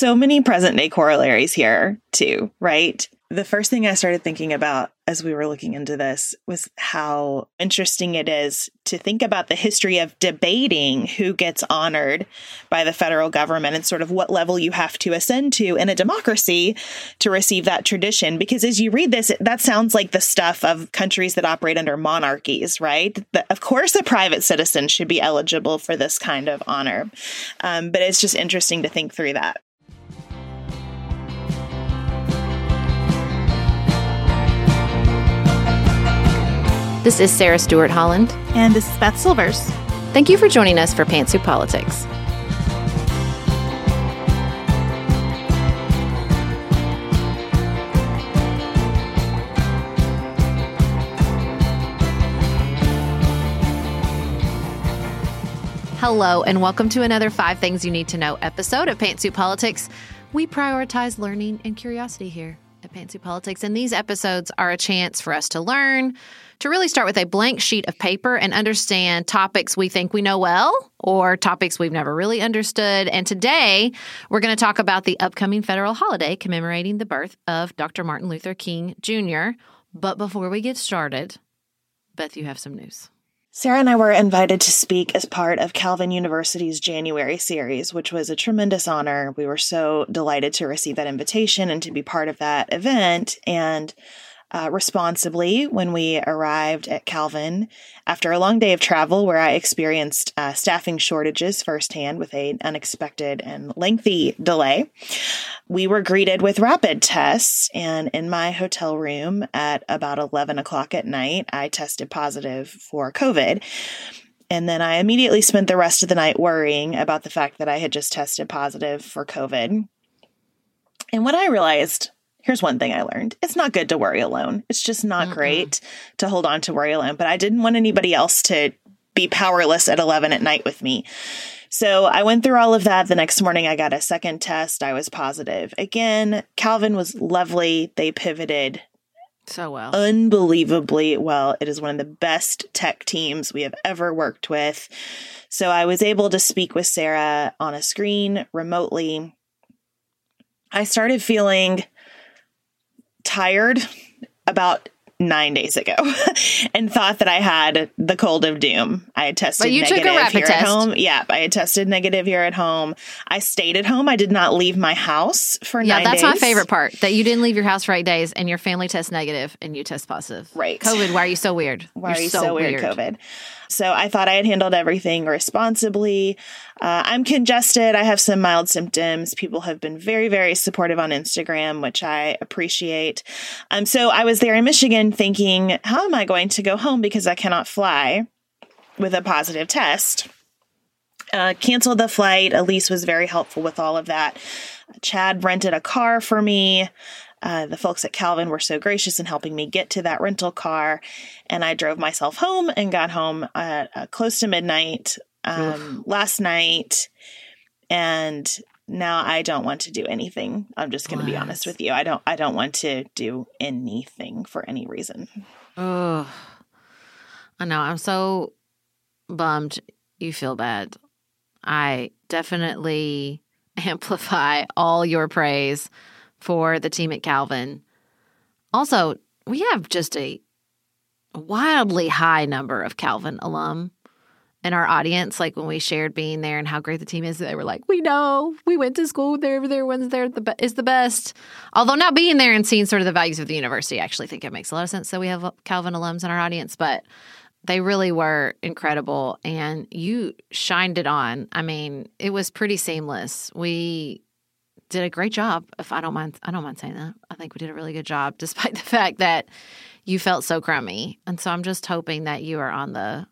so many present day corollaries here, too, right? The first thing I started thinking about as we were looking into this was how interesting it is to think about the history of debating who gets honored by the federal government and sort of what level you have to ascend to in a democracy to receive that tradition. Because as you read this, that sounds like the stuff of countries that operate under monarchies, right? of course, a private citizen should be eligible for this kind of honor. Um, but it's just interesting to think through that. This is Sarah Stewart Holland. And this is Beth Silvers. Thank you for joining us for Pantsuit Politics. Hello, and welcome to another Five Things You Need to Know episode of Pantsuit Politics. We prioritize learning and curiosity here at Pantsuit Politics, and these episodes are a chance for us to learn to really start with a blank sheet of paper and understand topics we think we know well or topics we've never really understood. And today we're going to talk about the upcoming federal holiday commemorating the birth of Dr. Martin Luther King Jr. But before we get started, Beth, you have some news. Sarah and I were invited to speak as part of Calvin University's January series, which was a tremendous honor. We were so delighted to receive that invitation and to be part of that event. And uh, responsibly when we arrived at Calvin after a long day of travel where I experienced uh, staffing shortages firsthand with an unexpected and lengthy delay. We were greeted with rapid tests, and in my hotel room at about 11 o'clock at night, I tested positive for COVID. And then I immediately spent the rest of the night worrying about the fact that I had just tested positive for COVID. And when I realized here's one thing I learned. It's not good to worry alone. It's just not mm great to hold on to worry alone. But I didn't want anybody else to be powerless at 11 at night with me. So I went through all of that. The next morning, I got a second test. I was positive. Again, Calvin was lovely. They pivoted so well. Unbelievably well. It is one of the best tech teams we have ever worked with. So I was able to speak with Sarah on a screen remotely. I started feeling tired about nine days ago and thought that I had the cold of doom. I had tested but you negative took a rapid here test. at home. Yeah, I had tested negative here at home. I stayed at home. I did not leave my house for yeah, nine that's days. my favorite part. That you didn't leave your house for eight days and your family tests negative and you test positive. Right. COVID, why are you so weird? Why You're are you so, so weird, weird, COVID? So I thought I had handled everything responsibly. Uh, I'm congested. I have some mild symptoms. People have been very, very supportive on Instagram, which I appreciate. Um, so I was there in Michigan thinking, how am I going to go home because I cannot fly with a positive test? Uh, canceled the flight. Elise was very helpful with all of that. Chad rented a car for me. Uh, the folks at Calvin were so gracious in helping me get to that rental car. And I drove myself home and got home at uh, close to midnight um, last night. And now I don't want to do anything. I'm just going to be honest with you. I don't. I don't want to do anything for any reason. Oh, I know. I'm so bummed. You feel bad. I definitely amplify all your praise for the team at Calvin. Also, we have just a wildly high number of Calvin alum in our audience. Like when we shared being there and how great the team is, they were like, "We know, we went to school there. Everyone's there the be- is the best." Although not being there and seeing sort of the values of the university, I actually think it makes a lot of sense that we have Calvin alums in our audience. But they really were incredible, and you shined it on. I mean, it was pretty seamless. We did a great job. If I don't mind, I don't mind saying that. I think we did a really good job, despite the fact that you felt so crummy. And so I'm just hoping that you are on the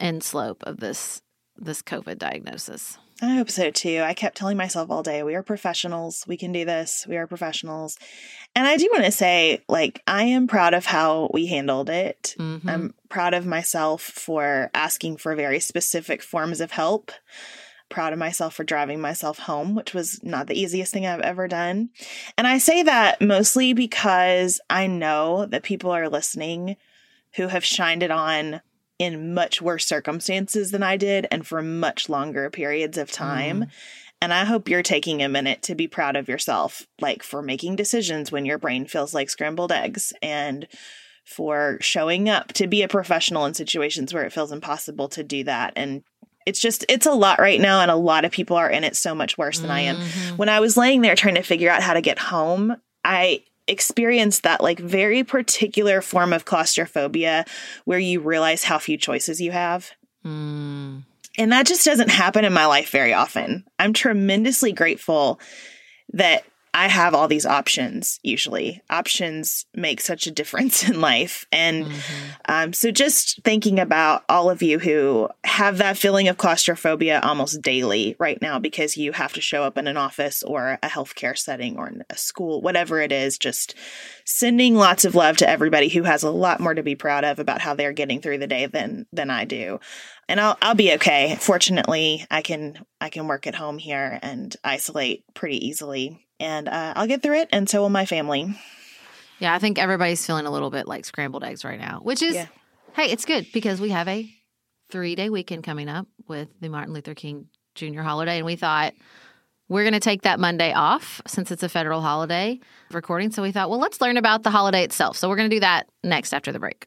end slope of this this COVID diagnosis. I hope so too. I kept telling myself all day, we are professionals. We can do this. We are professionals. And I do want to say, like, I am proud of how we handled it. Mm-hmm. I'm proud of myself for asking for very specific forms of help proud of myself for driving myself home, which was not the easiest thing I've ever done. And I say that mostly because I know that people are listening who have shined it on in much worse circumstances than I did and for much longer periods of time. Mm. And I hope you're taking a minute to be proud of yourself, like for making decisions when your brain feels like scrambled eggs and for showing up to be a professional in situations where it feels impossible to do that. And it's just, it's a lot right now. And a lot of people are in it so much worse than mm-hmm. I am. Mm-hmm. When I was laying there trying to figure out how to get home, I experienced that like very particular form of claustrophobia where you realize how few choices you have. Mm. And that just doesn't happen in my life very often. I'm tremendously grateful that I have all these options usually. Options make such a difference in life. And mm-hmm. um, so just thinking about all of you who have that feeling of claustrophobia almost daily right now because you have to show up in an office or a healthcare setting or in a school, whatever it is, just sending lots of love to everybody who has a lot more to be proud of about how they're getting through the day than than I do. And I'll I'll be okay. Fortunately, I can I can work at home here and isolate pretty easily and uh, I'll get through it, and so will my family. Yeah, I think everybody's feeling a little bit like scrambled eggs right now, which is, yeah. hey, it's good because we have a three day weekend coming up with the Martin Luther King Jr. holiday, and we thought we're going to take that Monday off since it's a federal holiday recording. So we thought, well, let's learn about the holiday itself. So we're going to do that next after the break.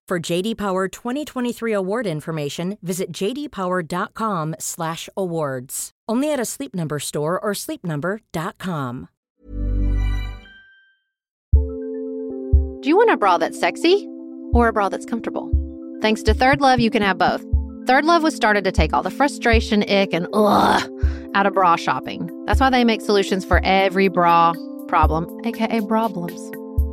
For JD Power 2023 award information, visit jdpower.com/awards. Only at a Sleep Number store or sleepnumber.com. Do you want a bra that's sexy or a bra that's comfortable? Thanks to ThirdLove, you can have both. ThirdLove was started to take all the frustration, ick, and ugh out of bra shopping. That's why they make solutions for every bra problem, aka problems.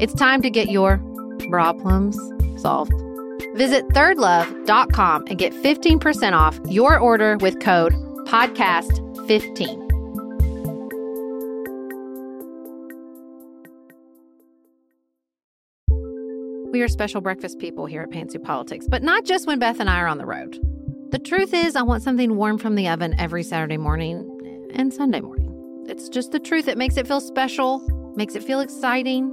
It's time to get your problems solved. Visit thirdlove.com and get 15% off your order with code podcast15. We are special breakfast people here at Pantsuit Politics, but not just when Beth and I are on the road. The truth is, I want something warm from the oven every Saturday morning and Sunday morning. It's just the truth. It makes it feel special, makes it feel exciting,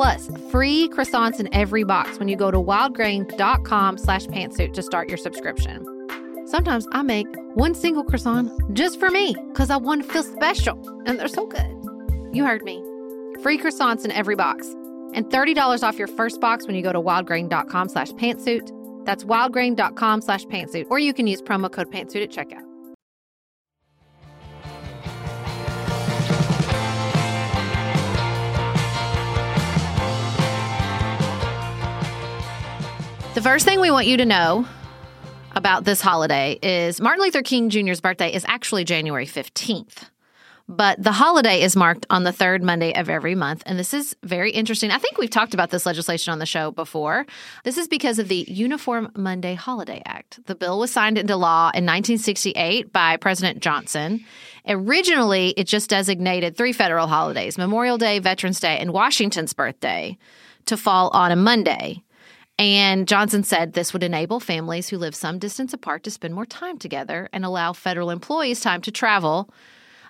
plus free croissants in every box when you go to wildgrain.com slash pantsuit to start your subscription. Sometimes I make one single croissant just for me because I want to feel special, and they're so good. You heard me. Free croissants in every box. And $30 off your first box when you go to wildgrain.com slash pantsuit. That's wildgrain.com slash pantsuit. Or you can use promo code pantsuit at checkout. The first thing we want you to know about this holiday is Martin Luther King Jr.'s birthday is actually January 15th. But the holiday is marked on the third Monday of every month. And this is very interesting. I think we've talked about this legislation on the show before. This is because of the Uniform Monday Holiday Act. The bill was signed into law in 1968 by President Johnson. Originally, it just designated three federal holidays Memorial Day, Veterans Day, and Washington's birthday to fall on a Monday. And Johnson said this would enable families who live some distance apart to spend more time together and allow federal employees time to travel.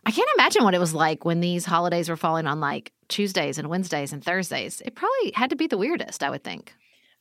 I can't imagine what it was like when these holidays were falling on like Tuesdays and Wednesdays and Thursdays. It probably had to be the weirdest, I would think.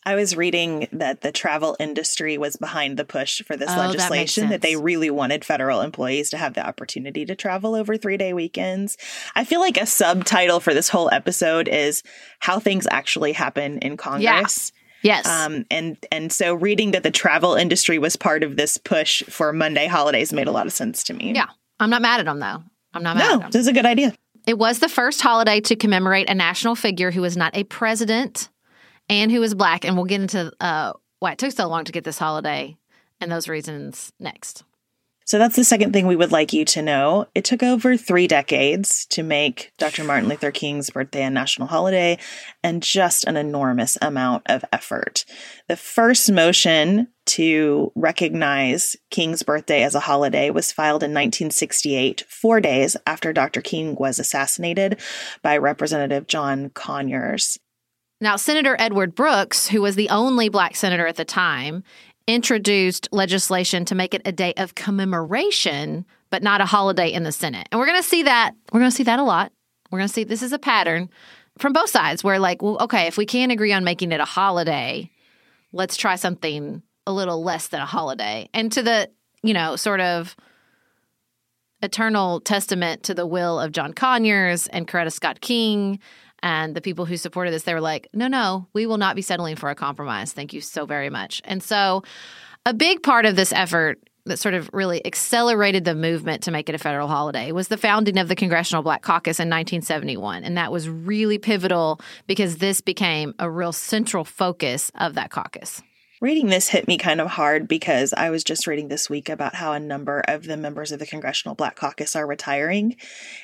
I was reading that the travel industry was behind the push for this Oh, legislation, that, they really wanted federal employees to have the opportunity to travel over three day weekends. I feel like a subtitle for this whole episode is how things actually happen in Congress. Yes. Um, and and so reading that the travel industry was part of this push for Monday holidays made a lot of sense to me. yeah. I'm not mad at them, though. I'm not mad at No, this is a good idea. It was the first holiday to commemorate a national figure who was not a president and who was black. And we'll get into uh, why it took so long to get this holiday and those reasons next. So that's the second thing we would like you to know. It took over three decades to make Dr. Martin Luther King's birthday a national holiday and just an enormous amount of effort. The first motion to recognize King's birthday as a holiday was filed in 1968, four days after Dr. King was assassinated by Representative John Conyers. Now, Senator Edward Brooks, who was the only black senator at the time, introduced legislation to make it a day of commemoration, but not a holiday in the Senate. And we're going to see that. We're going to see that a lot. We're going to see this is a pattern from both sides where, like, well, okay, if we can't agree on making it a holiday, let's try something a little less than a holiday. And to the, you know, sort of eternal testament to the will of John Conyers and Coretta Scott King and the people who supported this, they were like, no, no, we will not be settling for a compromise. Thank you so very much. And so, a big part of this effort that sort of really accelerated the movement to make it a federal holiday was the founding of the Congressional Black Caucus in 1971. And that was really pivotal because this became a real central focus of that caucus. Reading this hit me kind of hard because I was just reading this week about how a number of the members of the Congressional Black Caucus are retiring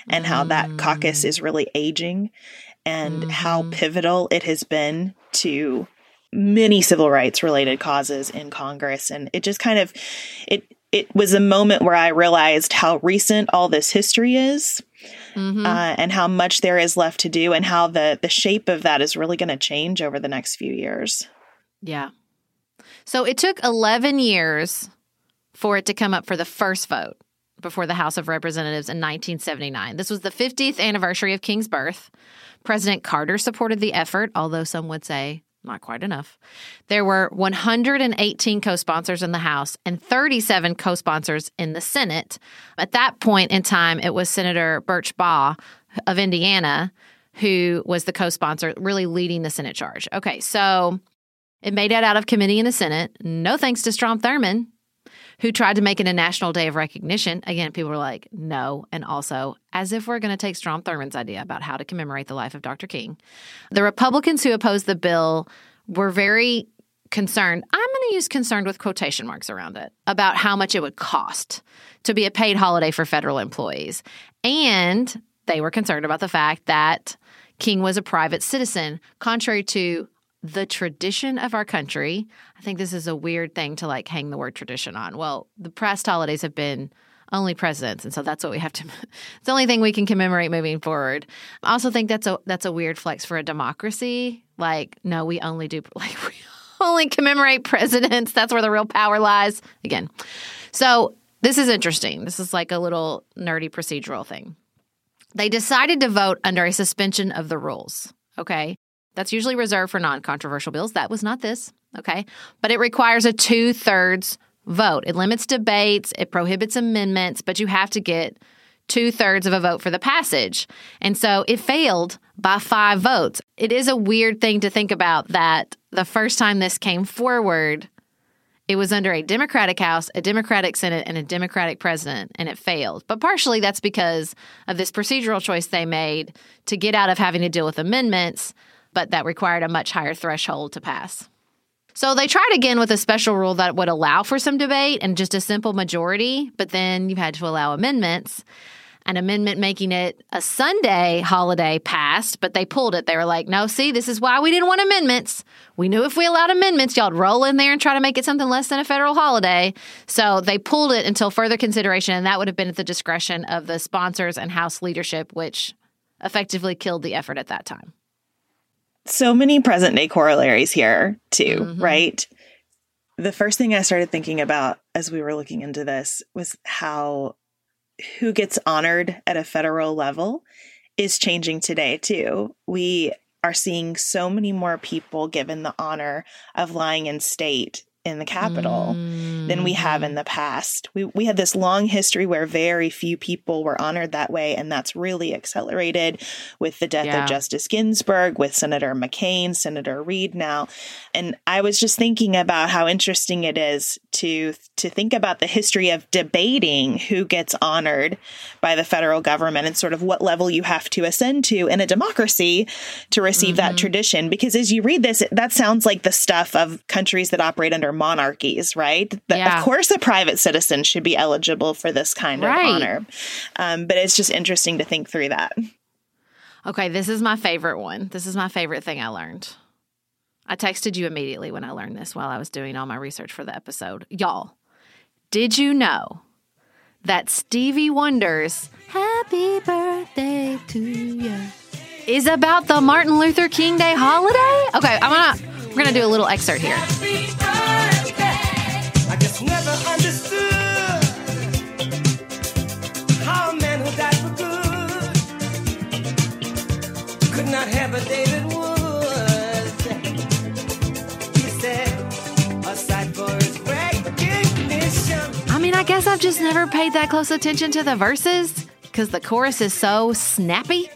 and how that caucus mm. is really aging and how pivotal it has been to many civil rights related causes in Congress and it just kind of it it was a moment where I realized how recent all this history is Mm-hmm. uh, and how much there is left to do and how the the shape of that is really going to change over the next few years. Yeah. So it took 11 years for it to come up for the first vote before the House of Representatives in 1979. This was the 50th anniversary of King's birth. President Carter supported the effort, although some would say not quite enough. There were 118 co sponsors in the House and 37 co sponsors in the Senate. At that point in time, it was Senator Birch Bayh of Indiana who was the co sponsor, really leading the Senate charge. Okay, so it made it out of committee in the Senate. No thanks to Strom Thurmond, who tried to make it a national day of recognition. Again, people were like, no. And also, as if we're going to take Strom Thurmond's idea about how to commemorate the life of Dr. King. The Republicans who opposed the bill were very concerned. I'm going to use concerned with quotation marks around it about how much it would cost to be a paid holiday for federal employees. And they were concerned about the fact that King was a private citizen, contrary to the tradition of our country. I think this is a weird thing to like hang the word tradition on. Well, the past holidays have been only presidents, and so that's what we have to. It's the only thing we can commemorate moving forward. I also think that's a that's a weird flex for a democracy. Like, no, we only do like we only commemorate presidents. That's where the real power lies. Again, so this is interesting. This is like a little nerdy procedural thing. They decided to vote under a suspension of the rules. Okay. That's usually reserved for non controversial bills. That was not this. Okay. But it requires a two thirds vote. It limits debates, it prohibits amendments, but you have to get two thirds of a vote for the passage. And so it failed by five votes. It is a weird thing to think about that the first time this came forward, it was under a Democratic House, a Democratic Senate, and a Democratic president, and it failed. But partially that's because of this procedural choice they made to get out of having to deal with amendments, but that required a much higher threshold to pass. So they tried again with a special rule that would allow for some debate and just a simple majority, but then you had to allow amendments. An amendment making it a Sunday holiday passed, but they pulled it. They were like, no, see, this is why we didn't want amendments. We knew if we allowed amendments, y'all'd roll in there and try to make it something less than a federal holiday. So they pulled it until further consideration, and that would have been at the discretion of the sponsors and House leadership, which effectively killed the effort at that time. So many present day corollaries here, too, mm-hmm. right? The first thing I started thinking about as we were looking into this was how who gets honored at a federal level is changing today, too. We are seeing so many more people given the honor of lying in state in the Capitol mm. Than we have in mm. the past. We we had this long history where very few people were honored that way, and that's really accelerated with the death yeah. of Justice Ginsburg, with Senator McCain, Senator Reid now. And I was just thinking about how interesting it is to to think about the history of debating who gets honored by the federal government and sort of what level you have to ascend to in a democracy to receive mm-hmm. that tradition. Because as you read this, that sounds like the stuff of countries that operate under monarchies, right? Yeah. Of course, a private citizen should be eligible for this kind right. of honor. Um, but it's just interesting to think through that. Okay, this is my favorite one. This is my favorite thing I learned. I texted you immediately when I learned this while I was doing all my research for the episode. Y'all, did you know that Stevie Wonder's Happy Birthday to You is about the Martin Luther King Day holiday? Okay, I'm gonna we're gonna do a little excerpt here. Guess I've just never paid that close attention to the verses because the chorus is so snappy.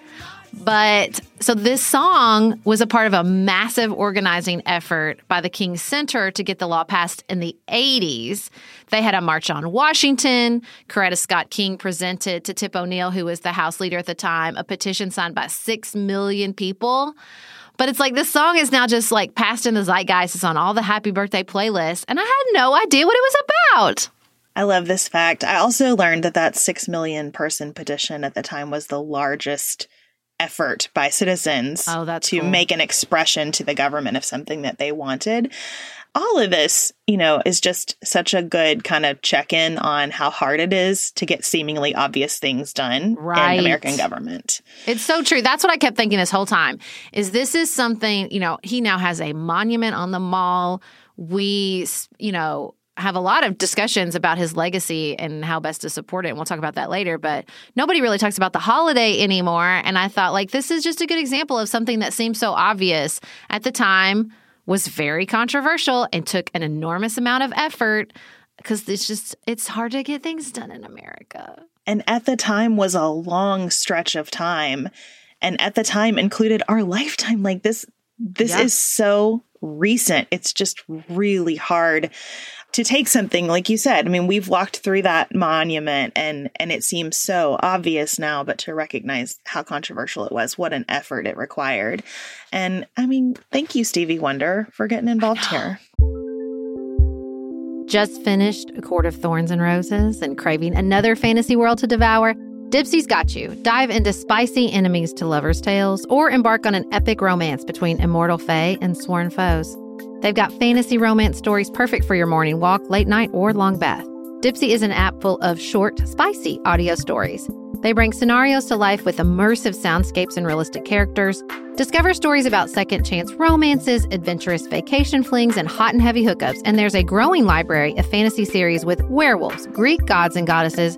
But so this song was a part of a massive organizing effort by the King Center to get the law passed in the 80s. They had a march on Washington. Coretta Scott King presented to Tip O'Neill, who was the House leader at the time, a petition signed by 6 million people. But it's like this song is now just like passed in the zeitgeist. It's on all the happy birthday playlists. And I had no idea what it was about. I love this fact. I also learned that that 6 million person petition at the time was the largest effort by citizens oh, to cool. make an expression to the government of something that they wanted. All of this, you know, is just such a good kind of check in on how hard it is to get seemingly obvious things done right. in American government. It's so true. That's what I kept thinking this whole time. Is this is something, you know, he now has a monument on the mall. We, you know, have a lot of discussions about his legacy and how best to support it. And we'll talk about that later. But nobody really talks about the holiday anymore. And I thought, like, this is just a good example of something that seemed so obvious at the time, was very controversial, and took an enormous amount of effort because it's just, it's hard to get things done in America. And at the time was a long stretch of time. And at the time included our lifetime. Like this, this is so recent. It's just really hard to take something like you said i mean we've walked through that monument and and it seems so obvious now but to recognize how controversial it was what an effort it required and i mean thank you stevie wonder for getting involved here just finished a court of thorns and roses and craving another fantasy world to devour Dipsea's got you. Dive into spicy enemies to lovers' tales or embark on an epic romance between immortal fae and sworn foes. They've got fantasy romance stories perfect for your morning walk, late night, or long bath. Dipsea is an app full of short, spicy audio stories. They bring scenarios to life with immersive soundscapes and realistic characters. Discover stories about second chance romances, adventurous vacation flings, and hot and heavy hookups. And there's a growing library of fantasy series with werewolves, Greek gods and goddesses,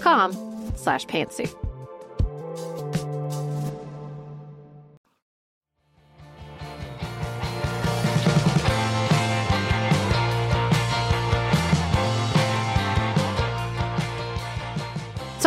com slash pantsuit.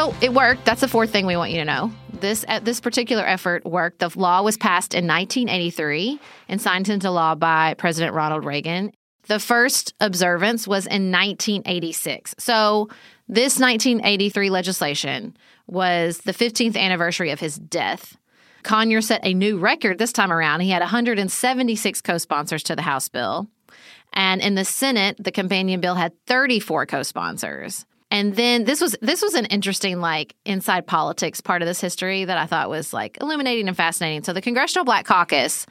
So it worked. That's the fourth thing we want you to know. This uh, this particular effort worked. The law was passed in 1983 and signed into law by President Ronald Reagan. The first observance was in 1986. So this 1983 legislation was the 15th anniversary of his death. Conyers set a new record this time around. He had 176 co sponsors to the House bill. And in the Senate, the companion bill had 34 co sponsors. And then this was this was an interesting like inside politics part of this history that I thought was like illuminating and fascinating. So the Congressional Black Caucus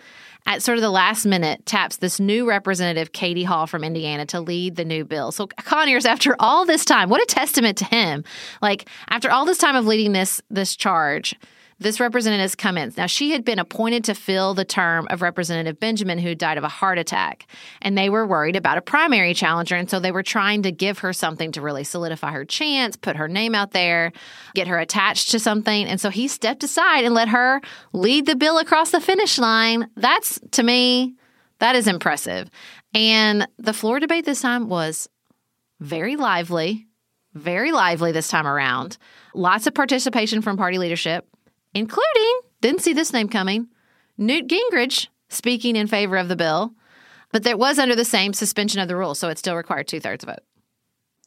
at sort of the last minute taps this new representative Katie Hall from Indiana to lead the new bill. So Conyers after all this time, what a testament to him. Like after all this time of leading this this charge, this representative come in. Now, she had been appointed to fill the term of Representative Benjamin, who died of a heart attack. And they were worried about a primary challenger. And so they were trying to give her something to really solidify her chance, put her name out there, get her attached to something. And so he stepped aside and let her lead the bill across the finish line. That's, to me, that is impressive. And the floor debate this time was very lively, very lively this time around. Lots of participation from party leadership including, didn't see this name coming, Newt Gingrich speaking in favor of the bill. But that was under the same suspension of the rules, so it still required two thirds vote.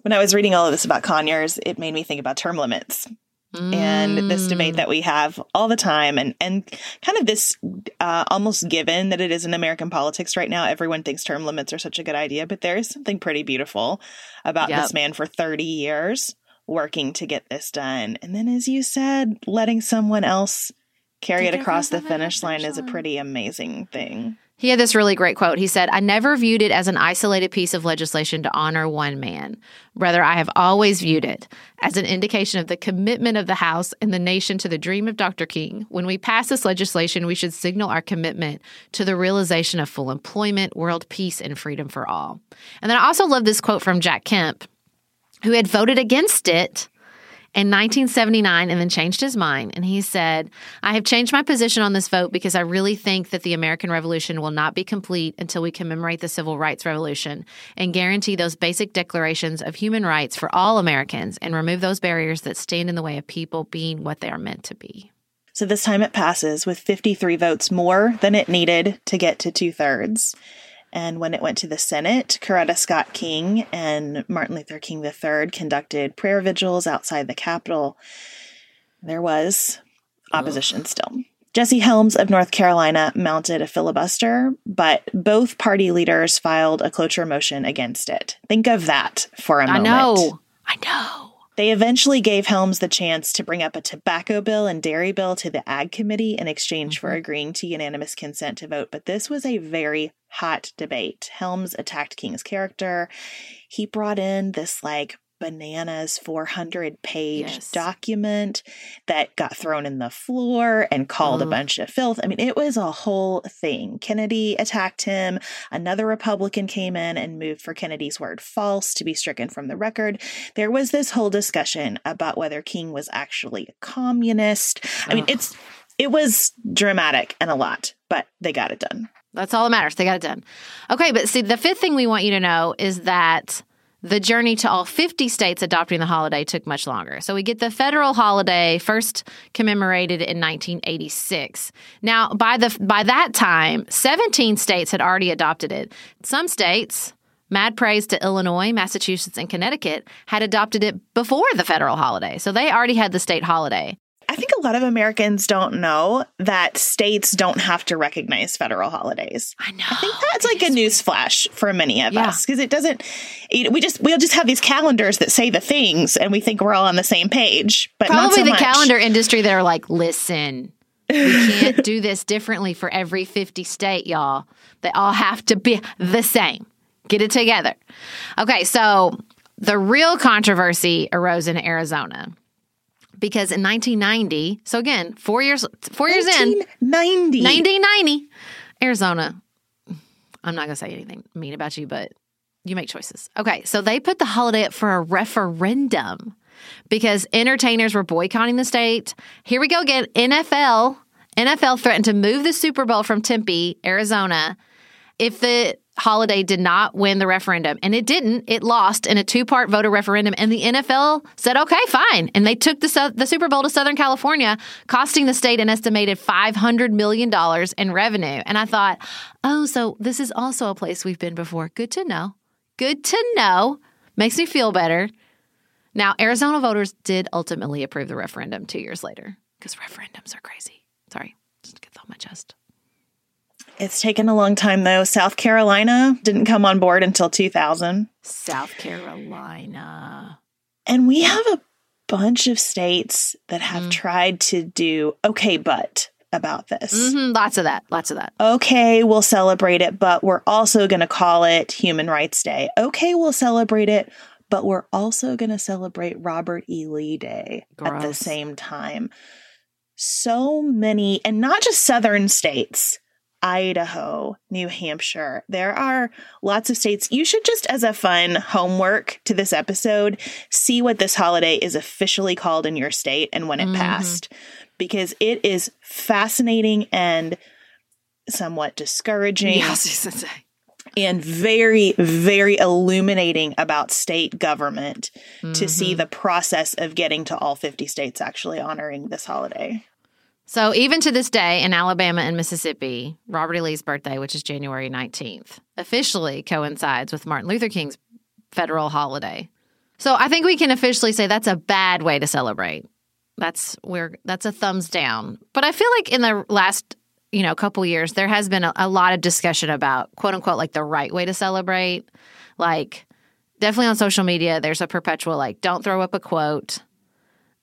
When I was reading all of this about Conyers, it made me think about term limits mm. and this debate that we have all the time, and and kind of this uh, almost given that it is in American politics right now. Everyone thinks term limits are such a good idea, but there is something pretty beautiful about yep. this man for thirty years working to get this done. And then, as you said, letting someone else carry it across the finish line is a pretty amazing thing. He had this really great quote. He said, I never viewed it as an isolated piece of legislation to honor one man. Rather, I have always viewed it as an indication of the commitment of the House and the nation to the dream of Dr. King. When we pass this legislation, we should signal our commitment to the realization of full employment, world peace, and freedom for all. And then I also love this quote from Jack Kemp who had voted against it in 1979 and then changed his mind. And he said, I have changed my position on this vote because I really think that the American Revolution will not be complete until we commemorate the Civil Rights Revolution and guarantee those basic declarations of human rights for all Americans and remove those barriers that stand in the way of people being what they are meant to be. So this time it passes with 53 votes more than it needed to get to two thirds. And when it went to the Senate, Coretta Scott King and Martin Luther King III conducted prayer vigils outside the Capitol. There was opposition oh. still. Jesse Helms of North Carolina mounted a filibuster, but both party leaders filed a cloture motion against it. Think of that for a moment. I know. I know. They eventually gave Helms the chance to bring up a tobacco bill and dairy bill to the Ag Committee in exchange mm-hmm. for agreeing to unanimous consent to vote, but this was a very hot debate. Helms attacked King's character. He brought in this like bananas 400 page yes. document that got thrown in the floor and called a mm-hmm. bunch of filth. I mean, it was a whole thing. Kennedy attacked him. Another Republican came in and moved for Kennedy's word false to be stricken from the record. There was this whole discussion about whether King was actually a communist. I mean, it's it was dramatic and a lot, but they got it done. That's all that matters. They got it done. Okay, but see, the fifth thing we want you to know is that the journey to all 50 states adopting the holiday took much longer. So we get the federal holiday first commemorated in 1986. Now, by the by that time, 17 states had already adopted it. Some states Mad praise to Illinois, Massachusetts, and Connecticut had adopted it before the federal holiday. So they already had the state holiday. I think a lot of Americans don't know that states don't have to recognize federal holidays. I know. I think that's like a news flash for many of yeah. us because it doesn't. we just we'll just have these calendars that say the things, and we think we're all on the same page. But probably so the much. calendar industry, they're like, listen, we can't do this differently for every fifty state, y'all. They all have to be the same. Get it together. Okay, so the real controversy arose in Arizona because in 1990, so again, four years four years in, 1990, 1990, Arizona. I'm not gonna say anything mean about you, but you make choices. Okay, so they put the holiday up for a referendum because entertainers were boycotting the state. Here we go again. NFL NFL threatened to move the Super Bowl from Tempe, Arizona, if the Holiday did not win the referendum, and it didn't. It lost in a two part voter referendum, and the NFL said, okay, fine. And they took the, the Super Bowl to Southern California, costing the state an estimated $500 million in revenue. And I thought, oh, so this is also a place we've been before. Good to know. Good to know. Makes me feel better. Now, Arizona voters did ultimately approve the referendum two years later because referendums are crazy. Sorry, just get that off my chest. It's taken a long time though. South Carolina didn't come on board until 2000. South Carolina. And we have a bunch of states that have mm. tried to do okay, but about this. Mm-hmm, lots of that. Lots of that. Okay, we'll celebrate it, but we're also going to call it Human Rights Day. Okay, we'll celebrate it, but we're also going to celebrate Robert E. Lee Day Gross. at the same time. So many, and not just Southern states. Idaho, New Hampshire. There are lots of states. You should just, as a fun homework to this episode, see what this holiday is officially called in your state and when it mm-hmm. passed, because it is fascinating and somewhat discouraging. Yes, and very, very illuminating about state government mm-hmm. to see mm-hmm. the process of getting to all 50 states actually honoring this holiday. So, even to this day in Alabama and Mississippi, Robert E. Lee's birthday, which is January 19th, officially coincides with Martin Luther King's federal holiday. So, I think we can officially say that's a bad way to celebrate. That's where that's a thumbs down. But I feel like in the last, you know, couple years there has been a, a lot of discussion about quote unquote like the right way to celebrate. Like definitely on social media there's a perpetual like don't throw up a quote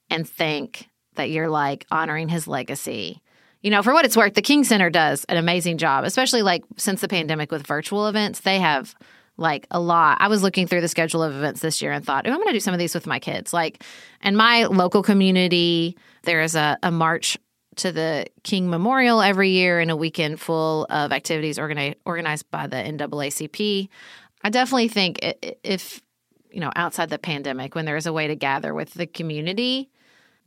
and think that you're like honoring his legacy. You know, for what it's worth, the King Center does an amazing job, especially like since the pandemic with virtual events. They have like a lot. I was looking through the schedule of events this year and thought, oh, I'm going to do some of these with my kids. Like, in my local community, there is a, a march to the King Memorial every year and a weekend full of activities organi- organized by the NAACP. I definitely think if, you know, outside the pandemic, when there is a way to gather with the community,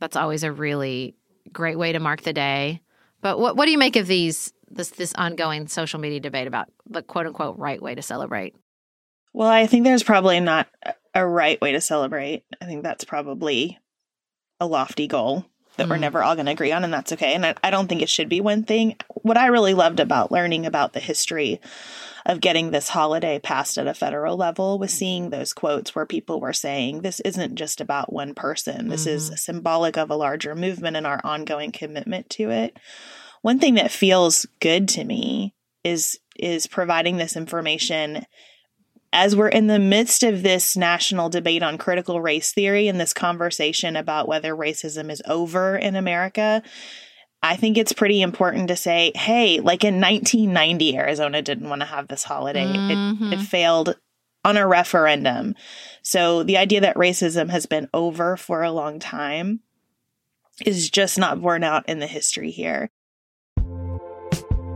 that's always a really great way to mark the day. But what what do you make of these this this ongoing social media debate about the quote unquote right way to celebrate? Well, I think there's probably not a right way to celebrate. I think that's probably a lofty goal that mm. we're never all going to agree on, and that's okay. And I, I don't think it should be one thing. What I really loved about learning about the history of getting this holiday passed at a federal level was seeing those quotes where people were saying, This isn't just about one person. This mm-hmm. is symbolic of a larger movement and our ongoing commitment to it. One thing that feels good to me is is providing this information as we're in the midst of this national debate on critical race theory and this conversation about whether racism is over in America, I think it's pretty important to say, hey, like in 1990, Arizona didn't want to have this holiday. Mm-hmm. It, it failed on a referendum. So the idea that racism has been over for a long time is just not borne out in the history here.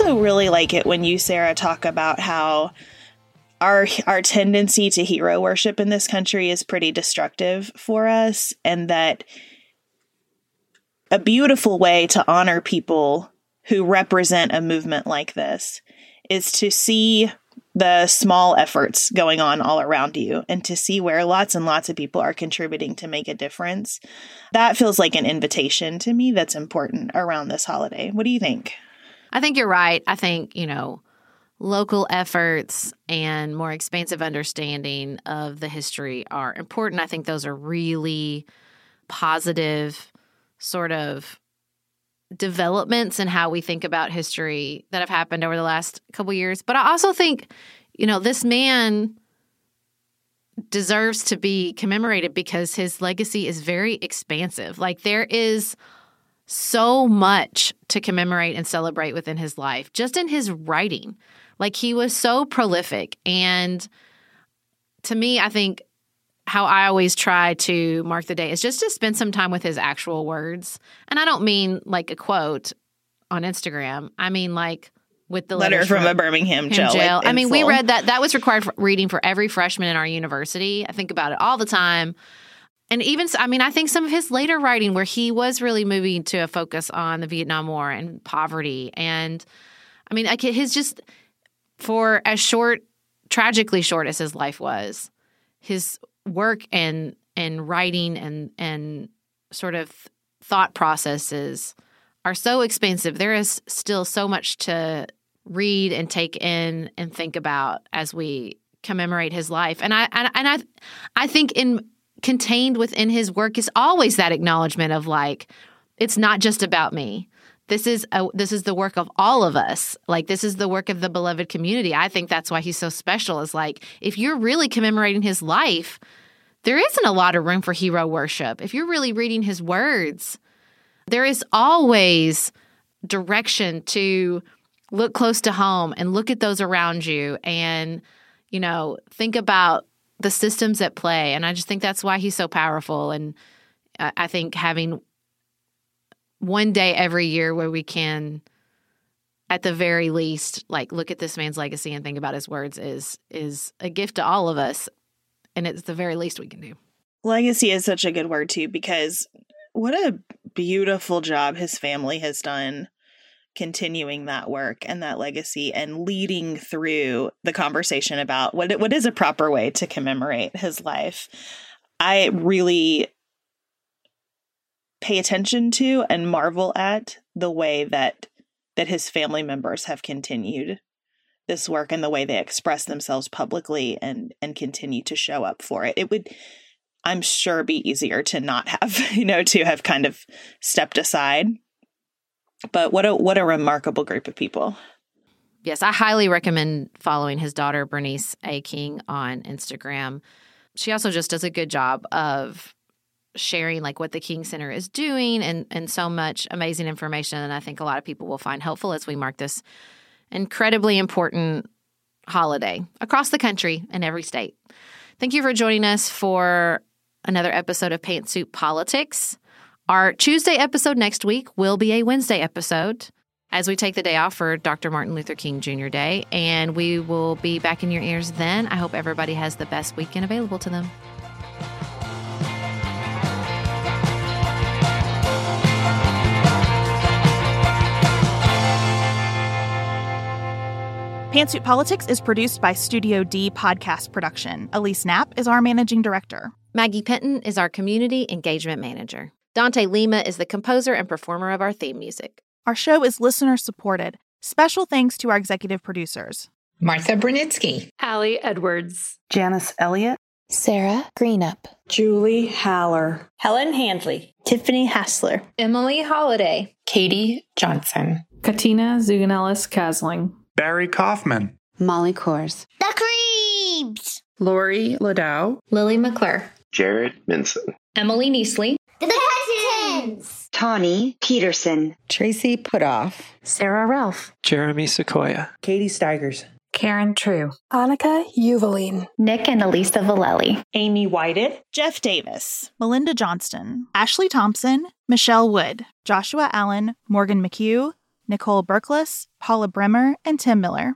Also really like it when you, Sarah, talk about how our our tendency to hero worship in this country is pretty destructive for us, and that a beautiful way to honor people who represent a movement like this is to see the small efforts going on all around you and to see where lots and lots of people are contributing to make a difference. That feels like an invitation to me that's important around this holiday. What do you think? I think you're right. I think, you know, local efforts and more expansive understanding of the history are important. I think those are really positive sort of developments in how we think about history that have happened over the last couple years. But I also think, you know, this man deserves to be commemorated because his legacy is very expansive. Like there is so much to commemorate and celebrate within his life, just in his writing. Like he was so prolific. And to me, I think how I always try to mark the day is just to spend some time with his actual words. And I don't mean like a quote on Instagram. I mean like with the letter from, from, a Birmingham jail. jail. I mean, we read that. That was required for reading for every freshman in our university. I think about it all the time. And even, I mean, I think some of his later writing where he was really moving to a focus on the Vietnam War and poverty. And I mean, like his just, for as short, tragically short as his life was, his work and, and writing and, and sort of thought processes are so expansive. There is still so much to read and take in and think about as we commemorate his life. And I and, and I I think in contained within his work is always that acknowledgement of like it's not just about me. This is a, this is the work of all of us. Like this is the work of the beloved community. I think that's why he's so special. Is like if you're really commemorating his life, there isn't a lot of room for hero worship. If you're really reading his words, there is always direction to look close to home and look at those around you and you know think about the systems at play. And i just think that's why he's so powerful. And i think having one day every year where we can at the very least like look at this man's legacy and think about his words is is a gift to all of us. And it's the very least we can do. Legacy is such a good word too because what a beautiful job his family has done continuing that work and that legacy and leading through the conversation about what what is a proper way to commemorate his life. I really pay attention to and marvel at the way that that his family members have continued this work and the way they express themselves publicly and and continue to show up for it. It would I'm sure be easier to not have, you know, to have kind of stepped aside but what a what a remarkable group of people. Yes, I highly recommend following his daughter Bernice A. King on Instagram. She also just does a good job of sharing like what the King Center is doing and and so much amazing information and I think a lot of people will find helpful as we mark this incredibly important holiday across the country and every state. Thank you for joining us for another episode of Pantsuit Politics. Our Tuesday episode next week will be a Wednesday episode as we take the day off for Dr. Martin Luther King Jr. Day. And we will be back in your ears then. I hope everybody has the best weekend available to them. Pantsuit Politics is produced by Studio D Podcast Production. Elise Knapp is our managing director. Maggie Penton is our community engagement manager. Dante Lima is the composer and performer of our theme music. Our show is listener supported. Special thanks to our executive producers. Martha Brunitsky, Allie Edwards, Janice Elliott, Sarah Greenup, Julie Haller, Helen Handley, Tiffany Hassler, Emily Holiday, Katie Johnson, Katina Zuganellis Kasling, Barry Kaufman, Molly Kors, The Creeps, Lori Ladow, Lily McClure, Jared Minson, Emily Neasley, The Tawny Peterson, Tracy Putoff, Sarah Ralph, Jeremy Sequoia, Katie Steigers, Karen True, Annika Uvaline, Nick and Elisa Valelli, Amy Whited, Jeff Davis, Melinda Johnston, Ashley Thompson, Michelle Wood, Joshua Allen, Morgan McHugh, Nicole Berkless, Paula Bremer, and Tim Miller.